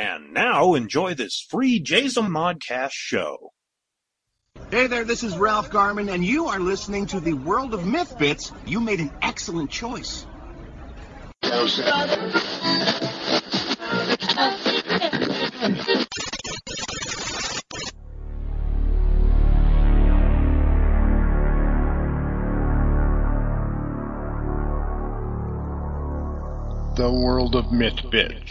And now enjoy this free Jason Modcast show. Hey there, this is Ralph Garman, and you are listening to the World of Myth Bits. You made an excellent choice. The World of Myth Bits.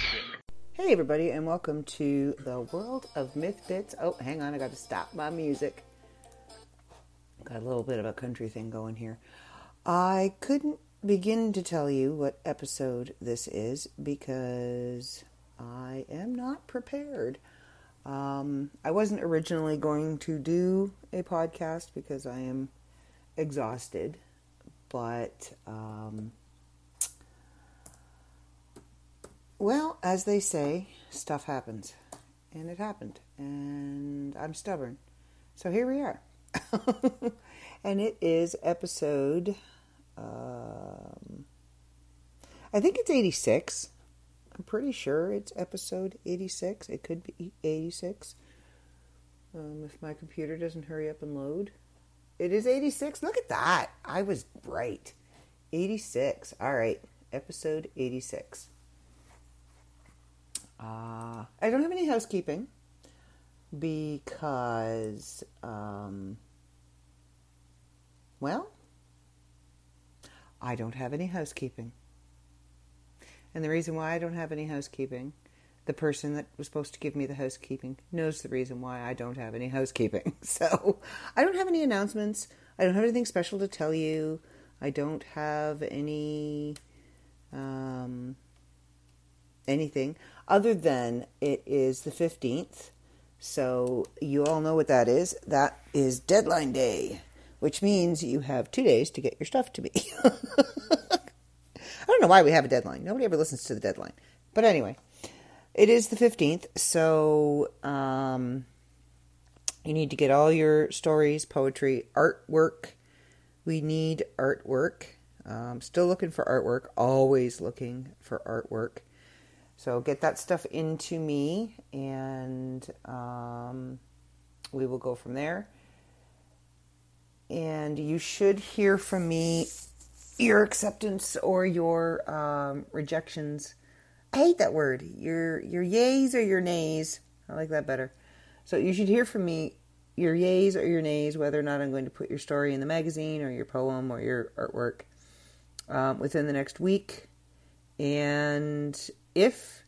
Hey, everybody, and welcome to the World of Myth Bits. Oh, hang on, I got to stop my music. Got a little bit of a country thing going here. I couldn't begin to tell you what episode this is because I am not prepared. Um, I wasn't originally going to do a podcast because I am exhausted, but um, well, as they say, stuff happens, and it happened, and I'm stubborn, so here we are, and it is episode. Um, I think it's 86. I'm pretty sure it's episode 86. It could be 86. Um, if my computer doesn't hurry up and load. It is 86. Look at that. I was right. 86. All right. Episode 86. Uh, I don't have any housekeeping because, um, well, I don't have any housekeeping. And the reason why I don't have any housekeeping, the person that was supposed to give me the housekeeping knows the reason why I don't have any housekeeping. So I don't have any announcements. I don't have anything special to tell you. I don't have any um, anything other than it is the 15th. So you all know what that is. That is deadline day, which means you have two days to get your stuff to me. I don't know why we have a deadline. Nobody ever listens to the deadline. But anyway, it is the 15th. So um, you need to get all your stories, poetry, artwork. We need artwork. Um, still looking for artwork. Always looking for artwork. So get that stuff into me, and um, we will go from there. And you should hear from me your acceptance or your um, rejections. I hate that word. Your your yays or your nays. I like that better. So you should hear from me your yays or your nays, whether or not I'm going to put your story in the magazine or your poem or your artwork um, within the next week. And if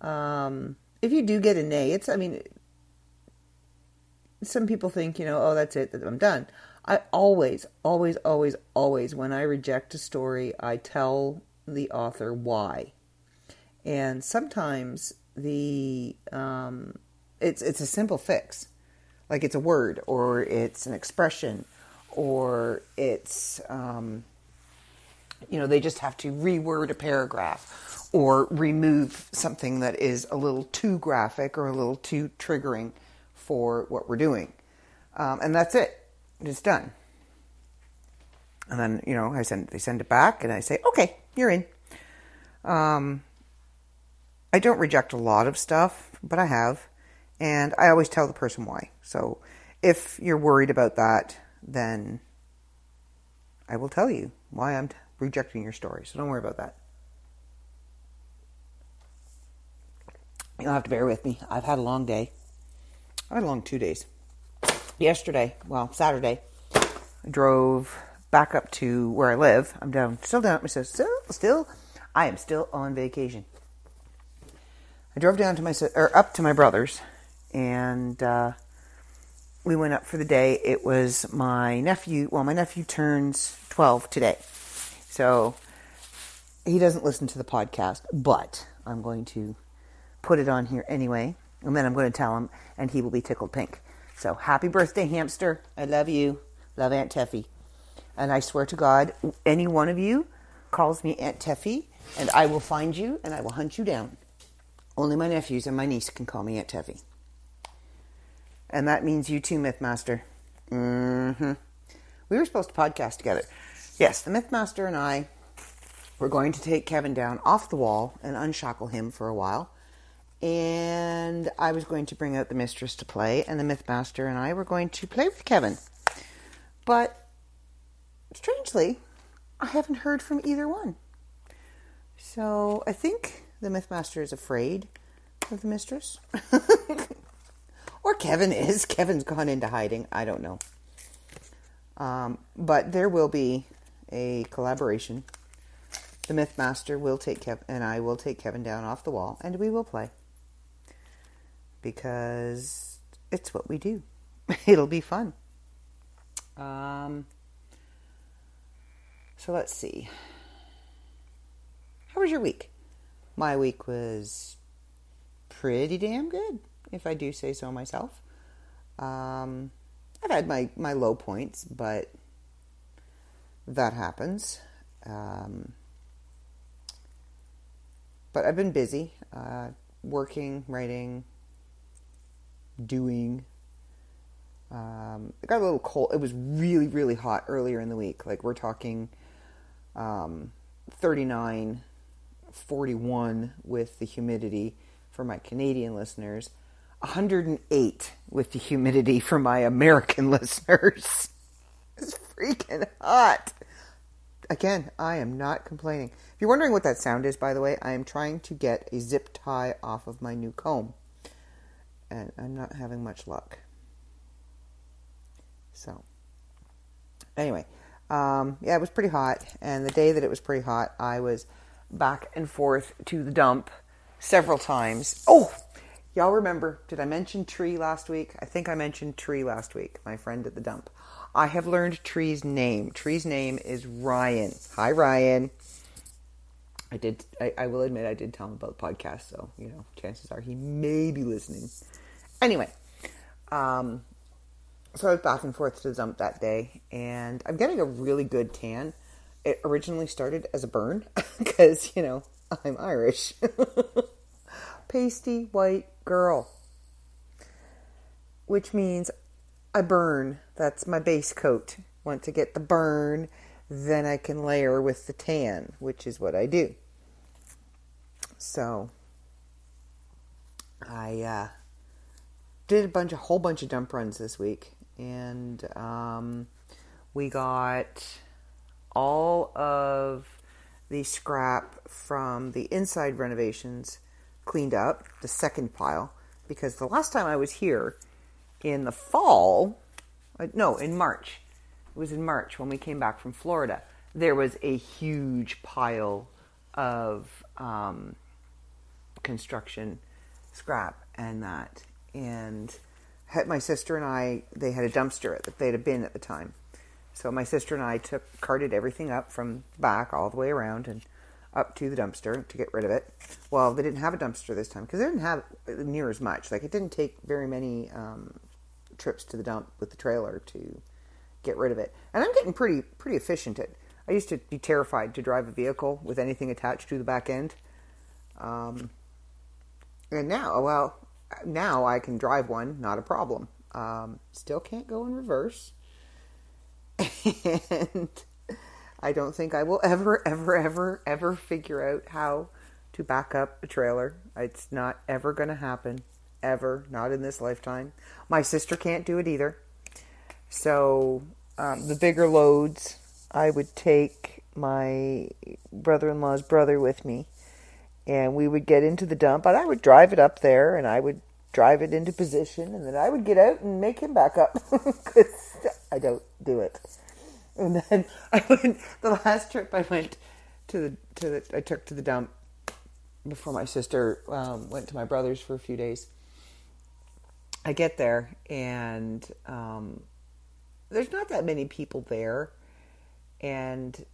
um, if you do get a nay, it's I mean, some people think you know, oh, that's it, I'm done. I always, always, always, always, when I reject a story, I tell the author why. And sometimes the um, it's it's a simple fix, like it's a word or it's an expression or it's um, you know they just have to reword a paragraph or remove something that is a little too graphic or a little too triggering for what we're doing, um, and that's it it's done. And then, you know, I send they send it back and I say, okay, you're in. Um, I don't reject a lot of stuff, but I have. And I always tell the person why. So if you're worried about that, then I will tell you why I'm t- rejecting your story. So don't worry about that. You'll have to bear with me. I've had a long day. I had a long two days yesterday, well, Saturday, I drove back up to where I live. I'm down, still down at my sister. Still, still, I am still on vacation. I drove down to my or up to my brother's, and uh, we went up for the day. It was my nephew. Well, my nephew turns 12 today, so he doesn't listen to the podcast, but I'm going to put it on here anyway, and then I'm going to tell him, and he will be tickled pink. So happy birthday, hamster. I love you. Love Aunt Teffy. And I swear to God, any one of you calls me Aunt Teffy, and I will find you and I will hunt you down. Only my nephews and my niece can call me Aunt Teffy. And that means you too, Mythmaster. Mm-hmm. We were supposed to podcast together. Yes, the Mythmaster and I were going to take Kevin down off the wall and unshackle him for a while and I was going to bring out the mistress to play, and the Mythmaster and I were going to play with Kevin. But strangely, I haven't heard from either one. So I think the Mythmaster is afraid of the mistress. or Kevin is. Kevin's gone into hiding. I don't know. Um, but there will be a collaboration. The Mythmaster will take Kevin, and I will take Kevin down off the wall, and we will play because it's what we do. It'll be fun. Um, so let's see. How was your week? My week was pretty damn good, if I do say so myself. Um, I've had my, my low points, but that happens. Um, but I've been busy, uh, working, writing, doing. Um, it got a little cold. It was really, really hot earlier in the week. Like we're talking um, 39, 41 with the humidity for my Canadian listeners, 108 with the humidity for my American listeners. It's freaking hot. Again, I am not complaining. If you're wondering what that sound is, by the way, I am trying to get a zip tie off of my new comb and I'm not having much luck. So, anyway, um, yeah, it was pretty hot, and the day that it was pretty hot, I was back and forth to the dump several times. Oh, y'all remember? Did I mention Tree last week? I think I mentioned Tree last week, my friend at the dump. I have learned Tree's name. Tree's name is Ryan. Hi, Ryan. I did. I, I, will admit I did tell him about the podcast, so you know, chances are he may be listening. Anyway, um, so I was back and forth to the dump that day, and I'm getting a really good tan. It originally started as a burn because you know I'm Irish, pasty white girl, which means I burn. That's my base coat. Want to get the burn, then I can layer with the tan, which is what I do. So I uh, did a bunch, a whole bunch of dump runs this week, and um, we got all of the scrap from the inside renovations cleaned up, the second pile, because the last time I was here in the fall, uh, no, in March, it was in March when we came back from Florida, there was a huge pile of um, construction scrap and that. And my sister and I, they had a dumpster that they had a bin at the time. So my sister and I took carted everything up from back all the way around and up to the dumpster to get rid of it. Well, they didn't have a dumpster this time because they didn't have near as much. Like it didn't take very many um, trips to the dump with the trailer to get rid of it. And I'm getting pretty pretty efficient at. It. I used to be terrified to drive a vehicle with anything attached to the back end. Um, and now, well, now I can drive one, not a problem. Um, still can't go in reverse. and I don't think I will ever, ever, ever, ever figure out how to back up a trailer. It's not ever going to happen. Ever. Not in this lifetime. My sister can't do it either. So, um, the bigger loads, I would take my brother in law's brother with me and we would get into the dump and I would drive it up there and I would drive it into position and then I would get out and make him back up because I don't do it. And then I went the last trip I went to the to the I took to the dump before my sister um, went to my brother's for a few days. I get there and um, there's not that many people there, and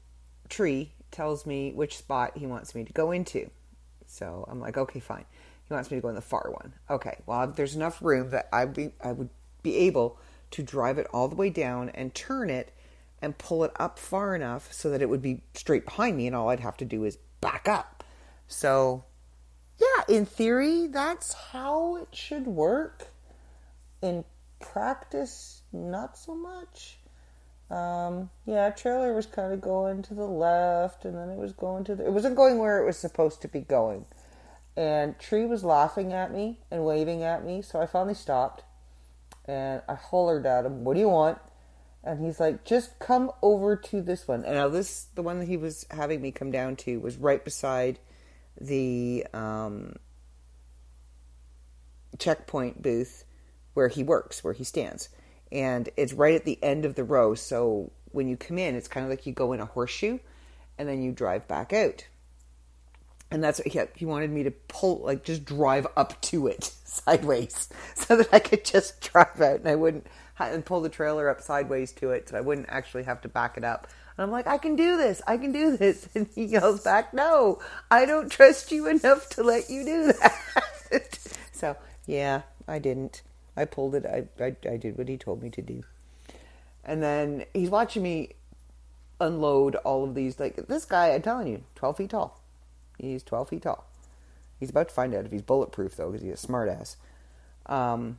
Tree tells me which spot he wants me to go into. So I'm like, okay, fine. He wants me to go in the far one. Okay, well, there's enough room that I be I would be able to drive it all the way down and turn it and pull it up far enough so that it would be straight behind me, and all I'd have to do is back up. So, yeah, in theory, that's how it should work. In practice, not so much. Um, yeah, trailer was kind of going to the left, and then it was going to the. It wasn't going where it was supposed to be going. And Tree was laughing at me and waving at me, so I finally stopped. And I hollered at him, What do you want? And he's like, Just come over to this one. And now, this, the one that he was having me come down to, was right beside the um, checkpoint booth where he works, where he stands. And it's right at the end of the row. So when you come in, it's kind of like you go in a horseshoe and then you drive back out. And that's what he, wanted me to pull, like just drive up to it sideways so that I could just drive out and I wouldn't, and pull the trailer up sideways to it so I wouldn't actually have to back it up. And I'm like, I can do this. I can do this. And he yells back, No, I don't trust you enough to let you do that. so, yeah, I didn't. I pulled it. I, I, I did what he told me to do. And then he's watching me unload all of these. Like, this guy, I'm telling you, 12 feet tall. He's 12 feet tall. He's about to find out if he's bulletproof, though, because he's a smartass. Um,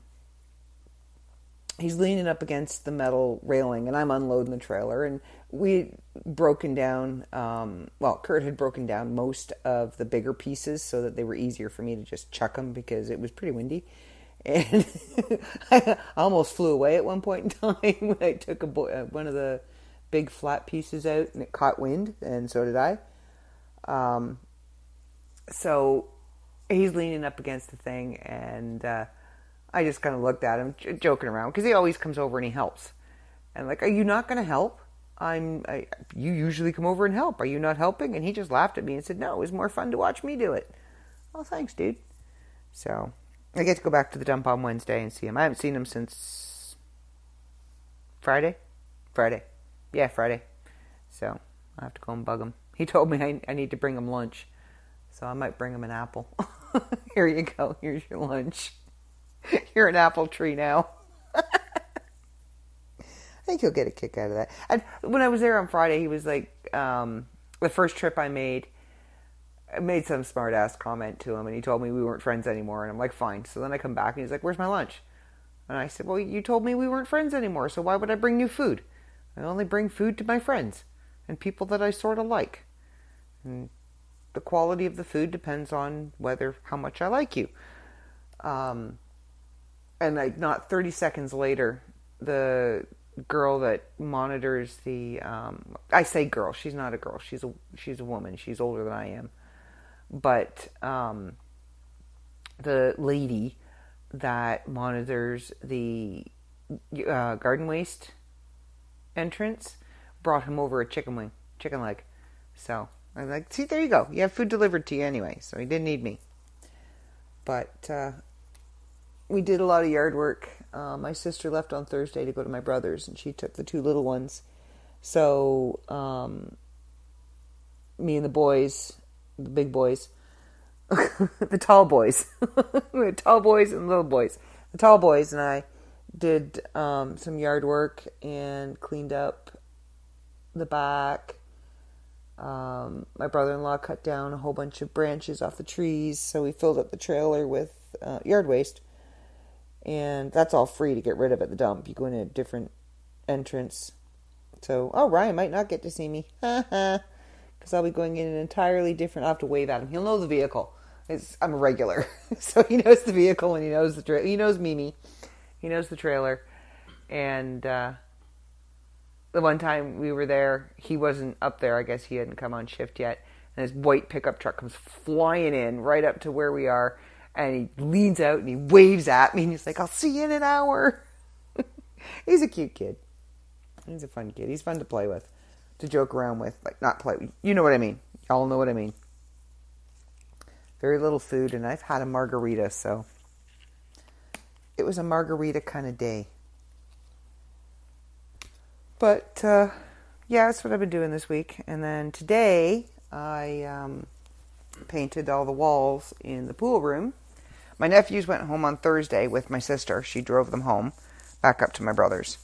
he's leaning up against the metal railing and I'm unloading the trailer and we broken down um, well Kurt had broken down most of the bigger pieces so that they were easier for me to just chuck them because it was pretty windy and I almost flew away at one point in time when I took a bo- uh, one of the big flat pieces out and it caught wind and so did I um, so he's leaning up against the thing and uh, I just kind of looked at him, j- joking around, because he always comes over and he helps. And like, are you not going to help? I'm. I, you usually come over and help. Are you not helping? And he just laughed at me and said, "No, it was more fun to watch me do it." Oh, thanks, dude. So I get to go back to the dump on Wednesday and see him. I haven't seen him since Friday. Friday, yeah, Friday. So I have to go and bug him. He told me I, I need to bring him lunch, so I might bring him an apple. Here you go. Here's your lunch. You're an apple tree now. I think he'll get a kick out of that. And when I was there on Friday, he was like, um, the first trip I made, made some smart ass comment to him, and he told me we weren't friends anymore. And I'm like, fine. So then I come back, and he's like, where's my lunch? And I said, well, you told me we weren't friends anymore, so why would I bring you food? I only bring food to my friends and people that I sort of like. And the quality of the food depends on whether how much I like you. Um, and like not 30 seconds later, the girl that monitors the um, I say girl, she's not a girl. She's a she's a woman. She's older than I am. But um, the lady that monitors the uh, garden waste entrance brought him over a chicken wing, chicken leg. So I'm like, see, there you go. You have food delivered to you anyway, so he didn't need me. But uh, we did a lot of yard work. Uh, my sister left on Thursday to go to my brother's, and she took the two little ones. So um, me and the boys, the big boys, the tall boys, the tall boys and little boys, the tall boys and I did um, some yard work and cleaned up the back. Um, my brother-in-law cut down a whole bunch of branches off the trees, so we filled up the trailer with uh, yard waste, and that's all free to get rid of at the dump. You go in a different entrance. So, oh, Ryan might not get to see me, because I'll be going in an entirely different. I will have to wave at him. He'll know the vehicle. It's, I'm a regular, so he knows the vehicle and he knows the tra- he knows Mimi, he knows the trailer, and. Uh, the one time we were there, he wasn't up there. I guess he hadn't come on shift yet. And his white pickup truck comes flying in right up to where we are. And he leans out and he waves at me. And he's like, I'll see you in an hour. he's a cute kid. He's a fun kid. He's fun to play with, to joke around with. Like, not play. You know what I mean. Y'all know what I mean. Very little food. And I've had a margarita, so it was a margarita kind of day. But uh, yeah, that's what I've been doing this week. And then today, I um, painted all the walls in the pool room. My nephews went home on Thursday with my sister. She drove them home back up to my brother's.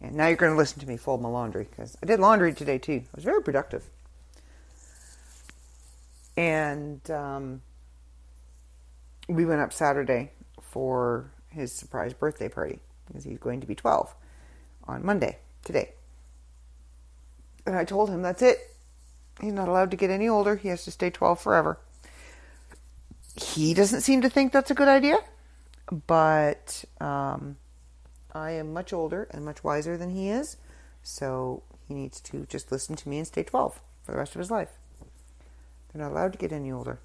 And now you're going to listen to me fold my laundry because I did laundry today too. I was very productive. And um, we went up Saturday for his surprise birthday party because he's going to be 12 on Monday, today. And I told him that's it. He's not allowed to get any older. He has to stay 12 forever. he doesn't seem to think that's a good idea, but um, I am much older and much wiser than he is, so he needs to just listen to me and stay 12 for the rest of his life. They're not allowed to get any older.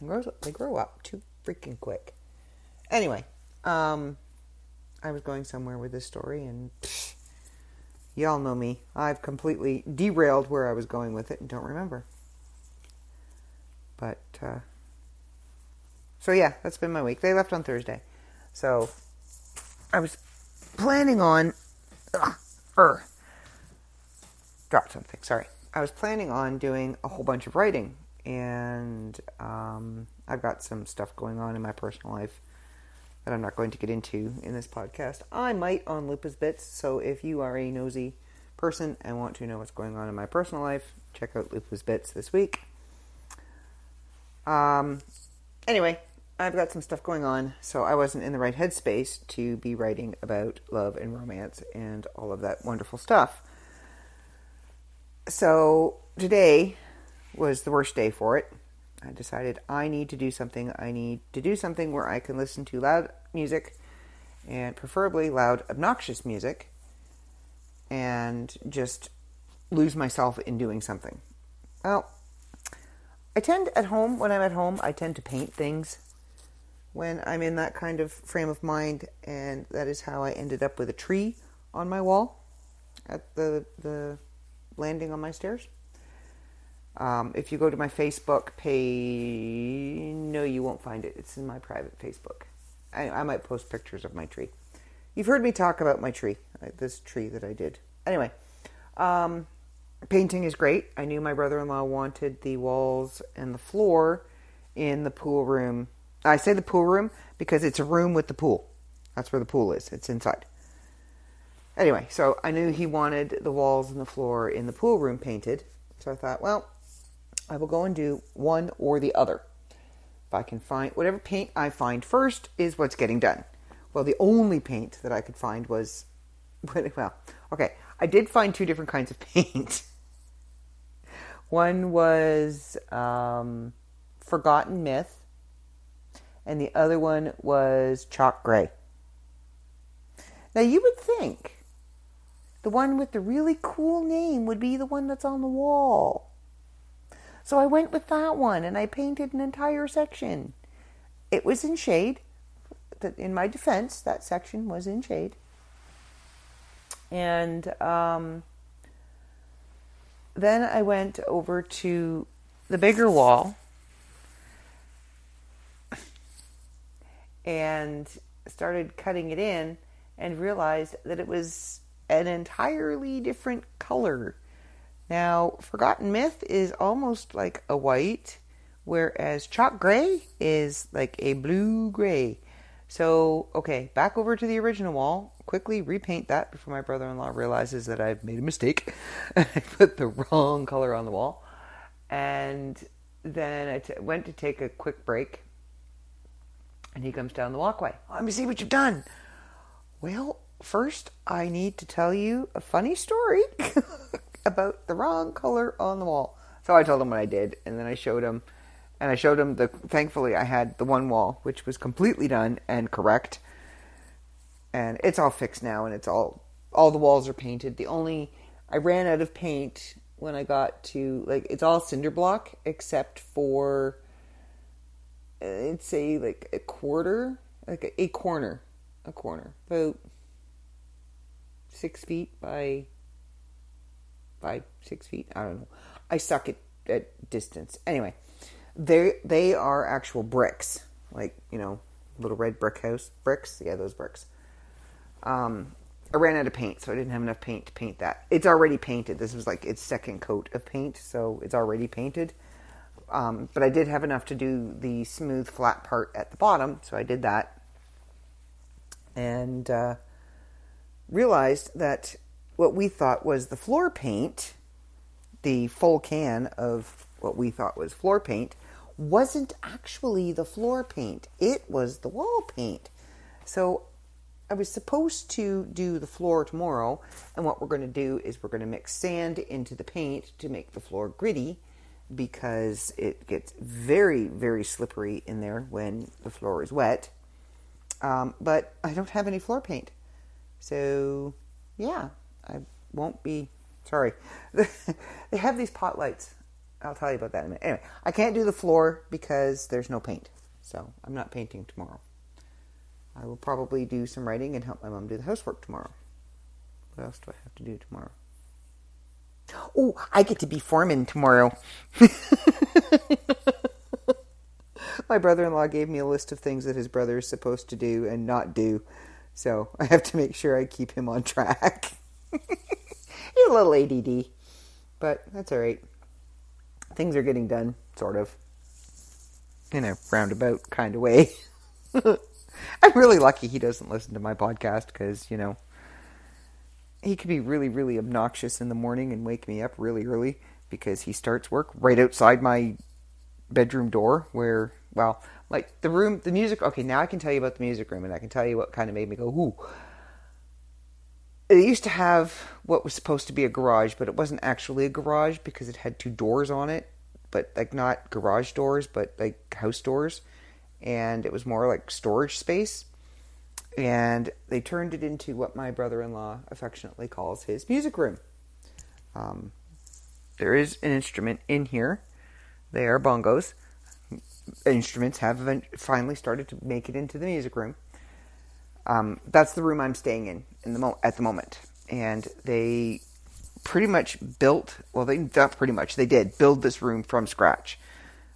They grow, they grow up too freaking quick. Anyway, um, I was going somewhere with this story, and psh, y'all know me. I've completely derailed where I was going with it and don't remember. But, uh, so yeah, that's been my week. They left on Thursday. So, I was planning on, ugh, er, dropped something, sorry. I was planning on doing a whole bunch of writing, and um, I've got some stuff going on in my personal life that I'm not going to get into in this podcast. I might on Lupus Bits, so if you are a nosy person and want to know what's going on in my personal life, check out Lupus Bits this week. Um, anyway, I've got some stuff going on, so I wasn't in the right headspace to be writing about love and romance and all of that wonderful stuff. So today was the worst day for it. I decided I need to do something. I need to do something where I can listen to loud music and preferably loud, obnoxious music and just lose myself in doing something. Well, I tend at home, when I'm at home, I tend to paint things when I'm in that kind of frame of mind, and that is how I ended up with a tree on my wall at the, the landing on my stairs. Um, if you go to my Facebook page, no, you won't find it. It's in my private Facebook. I, I might post pictures of my tree. You've heard me talk about my tree, uh, this tree that I did. Anyway, um, painting is great. I knew my brother in law wanted the walls and the floor in the pool room. I say the pool room because it's a room with the pool. That's where the pool is, it's inside. Anyway, so I knew he wanted the walls and the floor in the pool room painted. So I thought, well, I will go and do one or the other. If I can find whatever paint I find first is what's getting done. Well, the only paint that I could find was, well, okay, I did find two different kinds of paint. One was um, Forgotten Myth, and the other one was Chalk Gray. Now, you would think the one with the really cool name would be the one that's on the wall. So I went with that one and I painted an entire section. It was in shade. In my defense, that section was in shade. And um, then I went over to the bigger wall and started cutting it in and realized that it was an entirely different color. Now, Forgotten Myth is almost like a white, whereas Chalk Gray is like a blue gray. So, okay, back over to the original wall. Quickly repaint that before my brother in law realizes that I've made a mistake. I put the wrong color on the wall. And then I t- went to take a quick break. And he comes down the walkway. Let me see what you've done. Well, first, I need to tell you a funny story about the wrong color on the wall. So I told him what I did, and then I showed him and I showed him the. Thankfully, I had the one wall which was completely done and correct, and it's all fixed now, and it's all all the walls are painted. The only I ran out of paint when I got to like it's all cinder block except for it's a like a quarter, like a, a corner, a corner about six feet by by six feet. I don't know. I suck at at distance. Anyway they they are actual bricks, like you know, little red brick house bricks. Yeah, those bricks. Um, I ran out of paint, so I didn't have enough paint to paint that. It's already painted. This was like its second coat of paint, so it's already painted. Um, but I did have enough to do the smooth, flat part at the bottom, so I did that. And uh, realized that what we thought was the floor paint, the full can of what we thought was floor paint, wasn't actually the floor paint, it was the wall paint. So I was supposed to do the floor tomorrow, and what we're going to do is we're going to mix sand into the paint to make the floor gritty, because it gets very, very slippery in there when the floor is wet. Um, but I don't have any floor paint. So, yeah, I won't be. Sorry. they have these pot lights. I'll tell you about that in a minute. Anyway, I can't do the floor because there's no paint. So, I'm not painting tomorrow. I will probably do some writing and help my mom do the housework tomorrow. What else do I have to do tomorrow? Oh, I get to be foreman tomorrow. My brother in law gave me a list of things that his brother is supposed to do and not do. So I have to make sure I keep him on track. He's a little ADD, but that's all right. Things are getting done, sort of, in a roundabout kind of way. I'm really lucky he doesn't listen to my podcast because, you know, he could be really, really obnoxious in the morning and wake me up really early because he starts work right outside my bedroom door where, well, like the room, the music. Okay, now I can tell you about the music room and I can tell you what kind of made me go, ooh. It used to have what was supposed to be a garage, but it wasn't actually a garage because it had two doors on it, but like not garage doors, but like house doors. And it was more like storage space and they turned it into what my brother-in-law affectionately calls his music room. Um, there is an instrument in here. They are bongos. Instruments have finally started to make it into the music room. Um, that's the room I'm staying in, in the mo- at the moment, and they pretty much built. Well, they not pretty much. They did build this room from scratch.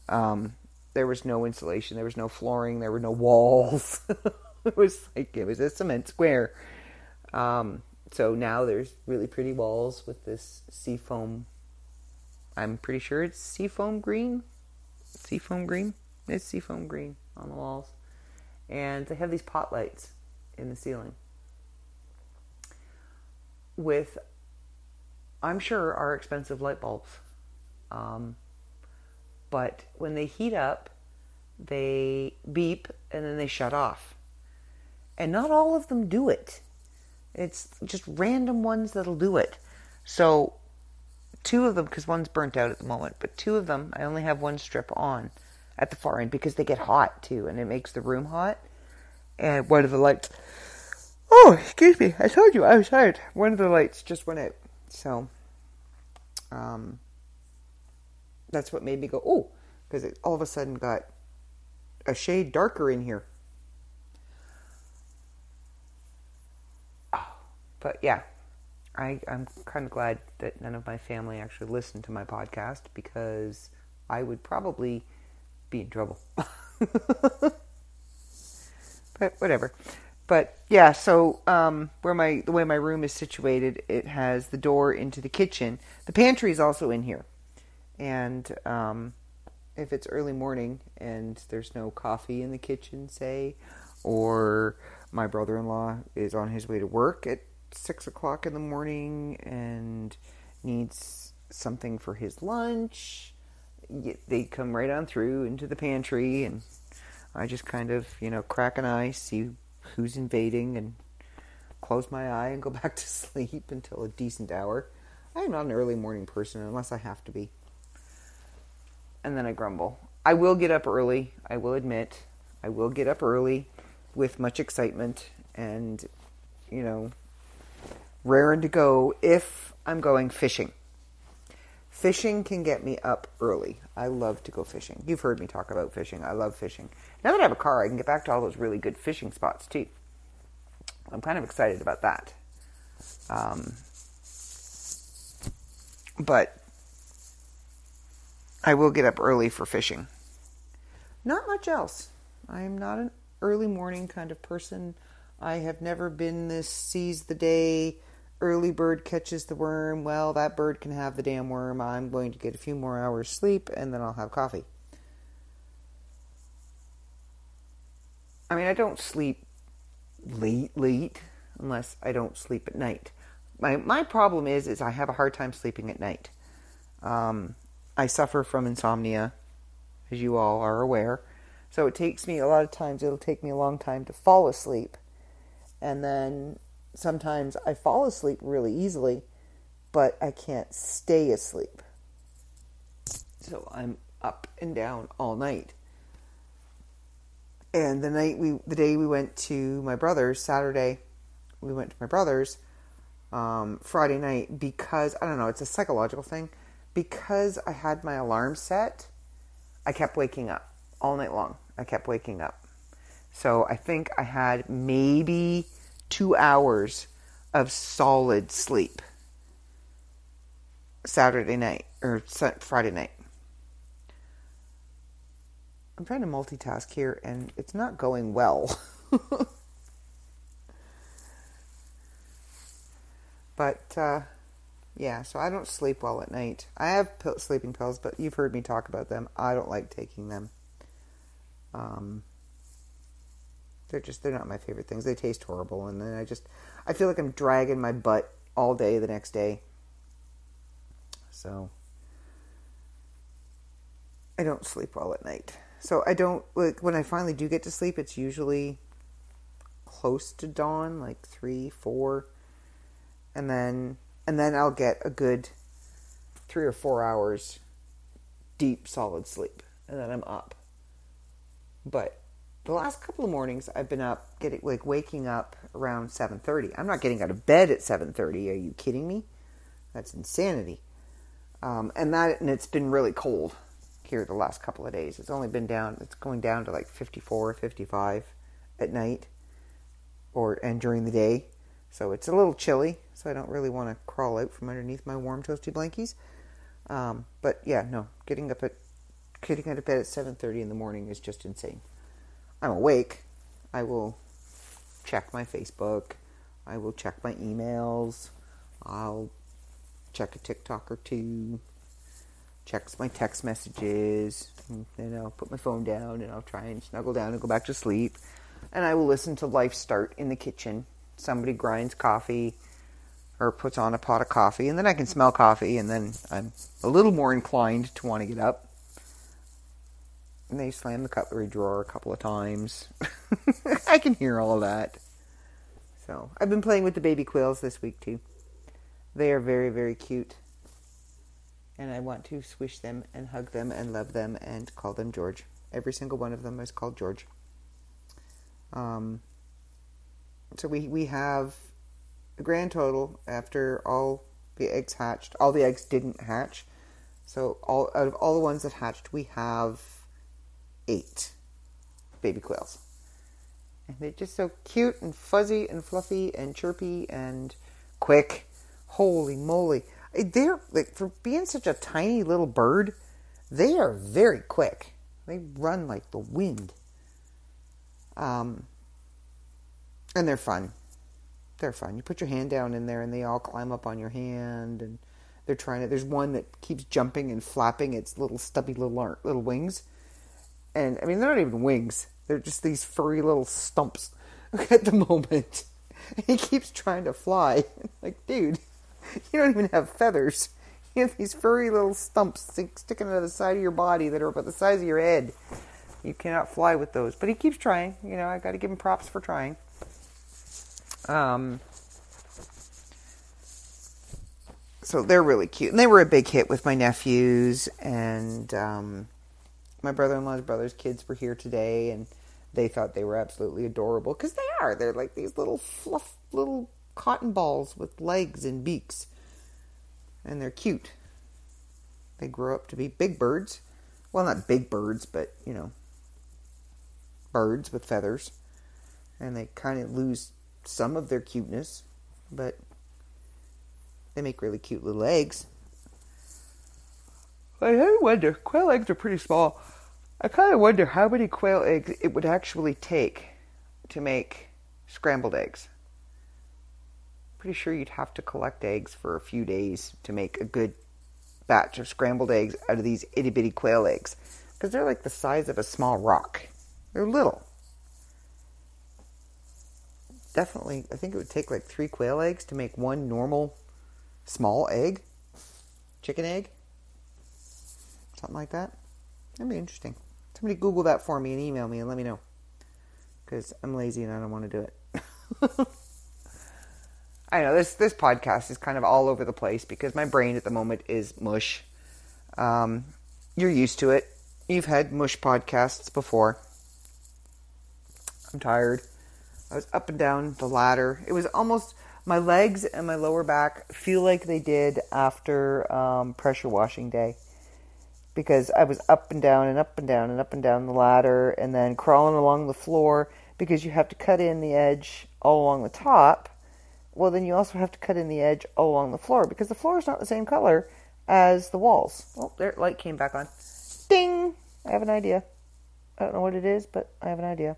Um, there was no insulation. There was no flooring. There were no walls. it was like it was a cement square. Um, so now there's really pretty walls with this seafoam. I'm pretty sure it's seafoam green. Seafoam green. It's seafoam green on the walls, and they have these pot lights in the ceiling with, I'm sure, are expensive light bulbs. Um, but when they heat up, they beep and then they shut off and not all of them do it. It's just random ones that'll do it. So, two of them, because one's burnt out at the moment, but two of them, I only have one strip on at the far end because they get hot too, and it makes the room hot. And one of the lights, oh, excuse me, I told you I was tired. One of the lights just went out. So, um, that's what made me go, oh, because it all of a sudden got a shade darker in here. But yeah, I, I'm kind of glad that none of my family actually listened to my podcast because I would probably be in trouble. but whatever. But yeah, so um, where my the way my room is situated, it has the door into the kitchen. The pantry is also in here, and um, if it's early morning and there's no coffee in the kitchen, say, or my brother-in-law is on his way to work at six o'clock in the morning and needs something for his lunch, they come right on through into the pantry, and I just kind of, you know, crack an eye, see who's invading, and close my eye and go back to sleep until a decent hour. I am not an early morning person unless I have to be. And then I grumble. I will get up early, I will admit. I will get up early with much excitement and, you know, raring to go if I'm going fishing. Fishing can get me up early. I love to go fishing. You've heard me talk about fishing. I love fishing. Now that I have a car, I can get back to all those really good fishing spots too. I'm kind of excited about that. Um, but I will get up early for fishing. Not much else. I am not an early morning kind of person. I have never been this seize the day early bird catches the worm. Well, that bird can have the damn worm. I'm going to get a few more hours sleep and then I'll have coffee. I mean, I don't sleep late, late unless I don't sleep at night. My my problem is is I have a hard time sleeping at night. Um, I suffer from insomnia, as you all are aware. So it takes me a lot of times. It'll take me a long time to fall asleep, and then sometimes I fall asleep really easily, but I can't stay asleep. So I'm up and down all night. And the night we, the day we went to my brother's, Saturday, we went to my brother's, um, Friday night, because, I don't know, it's a psychological thing. Because I had my alarm set, I kept waking up all night long. I kept waking up. So I think I had maybe two hours of solid sleep Saturday night or Friday night. I'm trying to multitask here and it's not going well. but uh, yeah, so I don't sleep well at night. I have sleeping pills, but you've heard me talk about them. I don't like taking them. Um, they're just they're not my favorite things. They taste horrible, and then I just I feel like I'm dragging my butt all day the next day. So I don't sleep well at night. So I don't like when I finally do get to sleep. It's usually close to dawn, like three, four, and then and then I'll get a good three or four hours deep, solid sleep, and then I'm up. But the last couple of mornings, I've been up, getting like waking up around seven thirty. I'm not getting out of bed at seven thirty. Are you kidding me? That's insanity. Um, and that and it's been really cold here the last couple of days. It's only been down, it's going down to like 54, 55 at night or and during the day. So it's a little chilly, so I don't really want to crawl out from underneath my warm toasty blankies. Um, but yeah, no, getting up at getting out of bed at 7:30 in the morning is just insane. I'm awake. I will check my Facebook. I will check my emails. I'll check a TikTok or two checks my text messages, and then I'll put my phone down and I'll try and snuggle down and go back to sleep. And I will listen to life start in the kitchen. Somebody grinds coffee or puts on a pot of coffee, and then I can smell coffee, and then I'm a little more inclined to want to get up. And they slam the cutlery drawer a couple of times. I can hear all of that. So I've been playing with the baby quails this week too. They are very, very cute and I want to swish them and hug them and love them and call them George. Every single one of them is called George. Um, so we we have a grand total after all the eggs hatched. All the eggs didn't hatch, so all out of all the ones that hatched, we have eight baby quails, and they're just so cute and fuzzy and fluffy and chirpy and quick. Holy moly! They're like for being such a tiny little bird, they are very quick. They run like the wind. Um, and they're fun. They're fun. You put your hand down in there, and they all climb up on your hand, and they're trying to. There's one that keeps jumping and flapping its little stubby little little wings, and I mean they're not even wings. They're just these furry little stumps at the moment. he keeps trying to fly. like, dude, you don't even have feathers. You have these furry little stumps sticking out of the side of your body that are about the size of your head. You cannot fly with those. But he keeps trying. You know, I got to give him props for trying. Um, so they're really cute. And they were a big hit with my nephews. And um, my brother in law's brother's kids were here today. And they thought they were absolutely adorable. Because they are. They're like these little fluff, little cotton balls with legs and beaks. And they're cute. They grow up to be big birds. Well, not big birds, but, you know, birds with feathers. And they kind of lose some of their cuteness, but they make really cute little eggs. I kind of wonder, quail eggs are pretty small. I kind of wonder how many quail eggs it would actually take to make scrambled eggs pretty sure you'd have to collect eggs for a few days to make a good batch of scrambled eggs out of these itty bitty quail eggs because they're like the size of a small rock. They're little. Definitely, I think it would take like three quail eggs to make one normal small egg, chicken egg, something like that. That'd be interesting. Somebody Google that for me and email me and let me know because I'm lazy and I don't want to do it. I know this this podcast is kind of all over the place because my brain at the moment is mush. Um, you're used to it. You've had mush podcasts before. I'm tired. I was up and down the ladder. It was almost my legs and my lower back feel like they did after um, pressure washing day because I was up and down and up and down and up and down the ladder and then crawling along the floor because you have to cut in the edge all along the top. Well, then you also have to cut in the edge all along the floor because the floor is not the same color as the walls. Oh, there, light came back on. Ding! I have an idea. I don't know what it is, but I have an idea.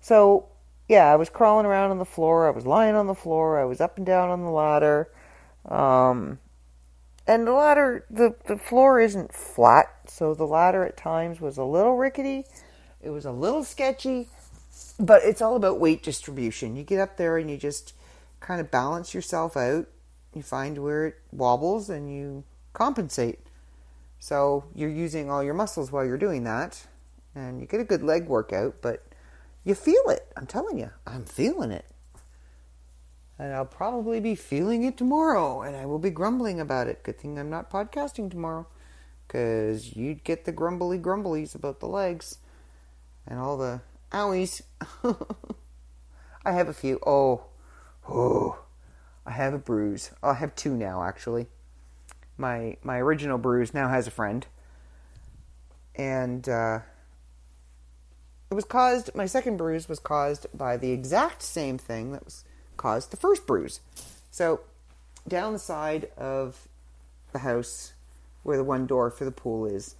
So, yeah, I was crawling around on the floor. I was lying on the floor. I was up and down on the ladder. Um, and the ladder, the, the floor isn't flat, so the ladder at times was a little rickety. It was a little sketchy, but it's all about weight distribution. You get up there and you just kind of balance yourself out. You find where it wobbles and you compensate. So you're using all your muscles while you're doing that, and you get a good leg workout, but you feel it. I'm telling you, I'm feeling it. And I'll probably be feeling it tomorrow, and I will be grumbling about it. Good thing I'm not podcasting tomorrow, because you'd get the grumbly grumblies about the legs and all the owies. I have a few. Oh, oh, I have a bruise. I have two now, actually my my original bruise now has a friend, and uh, it was caused. My second bruise was caused by the exact same thing that was caused the first bruise. So down the side of the house, where the one door for the pool is,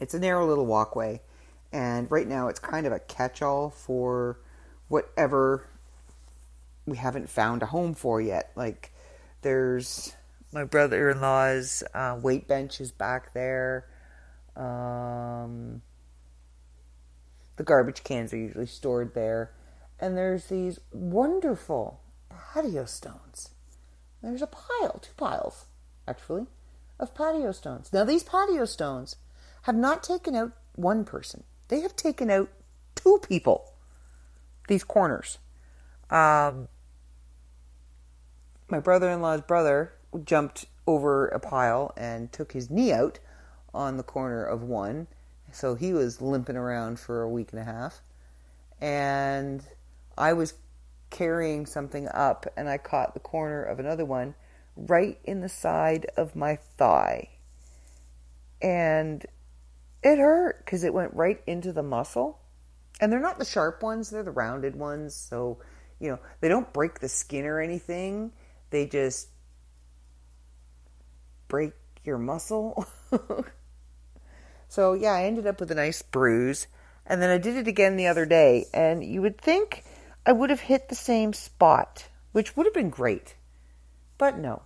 it's a narrow little walkway, and right now it's kind of a catch-all for whatever we haven't found a home for yet. Like there's my brother-in-law's uh, weight bench is back there. Um, the garbage cans are usually stored there, and there's these wonderful patio stones. There's a pile, two piles, actually, of patio stones. Now these patio stones have not taken out one person; they have taken out two people. These corners. Um, my brother-in-law's brother jumped over a pile and took his knee out on the corner of one. So he was limping around for a week and a half. And I was carrying something up and I caught the corner of another one right in the side of my thigh. And it hurt because it went right into the muscle. And they're not the sharp ones, they're the rounded ones. So, you know, they don't break the skin or anything. They just break your muscle. so, yeah, I ended up with a nice bruise. And then I did it again the other day. And you would think I would have hit the same spot, which would have been great. But no.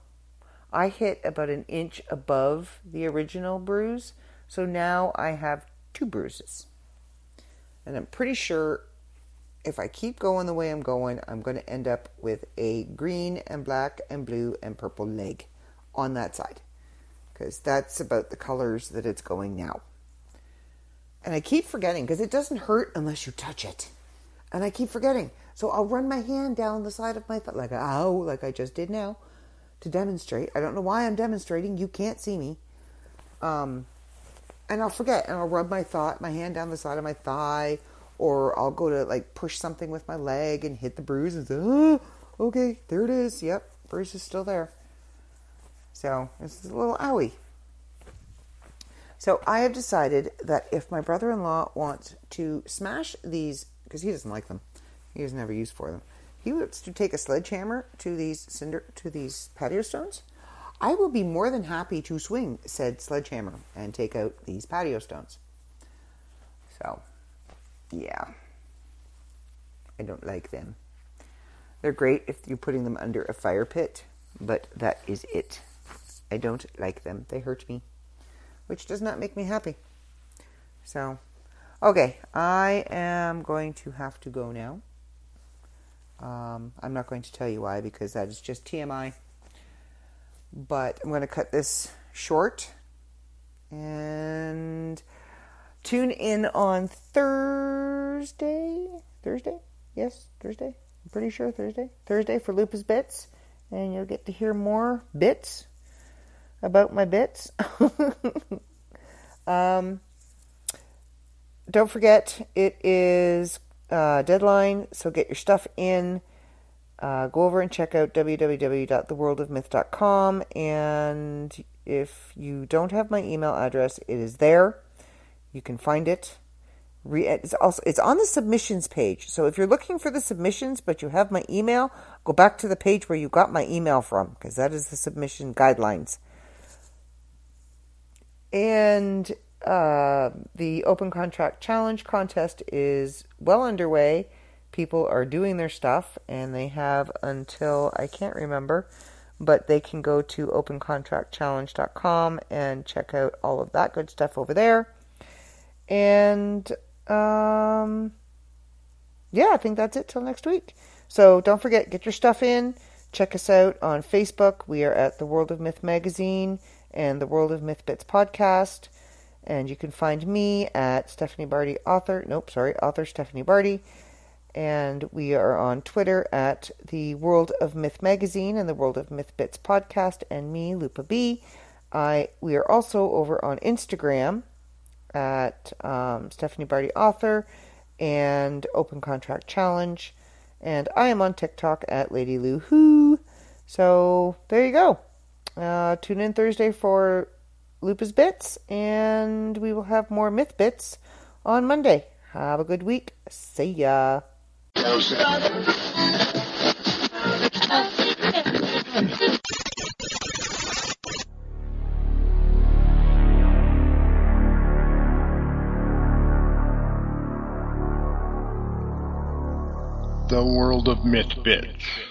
I hit about an inch above the original bruise. So now I have two bruises. And I'm pretty sure if I keep going the way I'm going, I'm going to end up with a green and black and blue and purple leg on that side because that's about the colors that it's going now. And I keep forgetting because it doesn't hurt unless you touch it. And I keep forgetting. So I'll run my hand down the side of my thigh, like, ow, like I just did now, to demonstrate. I don't know why I'm demonstrating. You can't see me. Um, and I'll forget, and I'll rub my thought, my hand down the side of my thigh, or I'll go to like push something with my leg and hit the bruise and say, oh, okay, there it is. Yep, bruise is still there. So this is a little owie. So I have decided that if my brother-in-law wants to smash these, because he doesn't like them, he was never used for them. He wants to take a sledgehammer to these cinder to these patio stones. I will be more than happy to swing said sledgehammer and take out these patio stones. So, yeah, I don't like them. They're great if you're putting them under a fire pit, but that is it. I don't like them. They hurt me, which does not make me happy. So, okay, I am going to have to go now. Um, I'm not going to tell you why because that is just TMI. But I'm going to cut this short and tune in on Thursday. Thursday? Yes, Thursday. I'm pretty sure Thursday. Thursday for Lupus Bits. And you'll get to hear more bits about my bits. Um, don't forget, it is uh, deadline, so get your stuff in. Uh, go over and check out www.theworldofmyth.com. And if you don't have my email address, it is there. You can find it. Re- it's also it's on the submissions page. So if you're looking for the submissions, but you have my email, go back to the page where you got my email from, because that is the submission guidelines. And uh, the open contract challenge contest is well underway. People are doing their stuff, and they have until I can't remember, but they can go to opencontractchallenge.com and check out all of that good stuff over there. And um, yeah, I think that's it till next week. So don't forget, get your stuff in. Check us out on Facebook. We are at the World of Myth magazine and the World of Myth Bits podcast. And you can find me at Stephanie Barty author. Nope, sorry, author Stephanie Barty. And we are on Twitter at the World of Myth magazine and the World of Myth Bits podcast, and me, Lupa B. I we are also over on Instagram at um, Stephanie Barty author and Open Contract Challenge, and I am on TikTok at Lady Lou Who. So there you go. Uh, tune in Thursday for Lupa's Bits, and we will have more Myth Bits on Monday. Have a good week. See ya. The World of Myth Bits.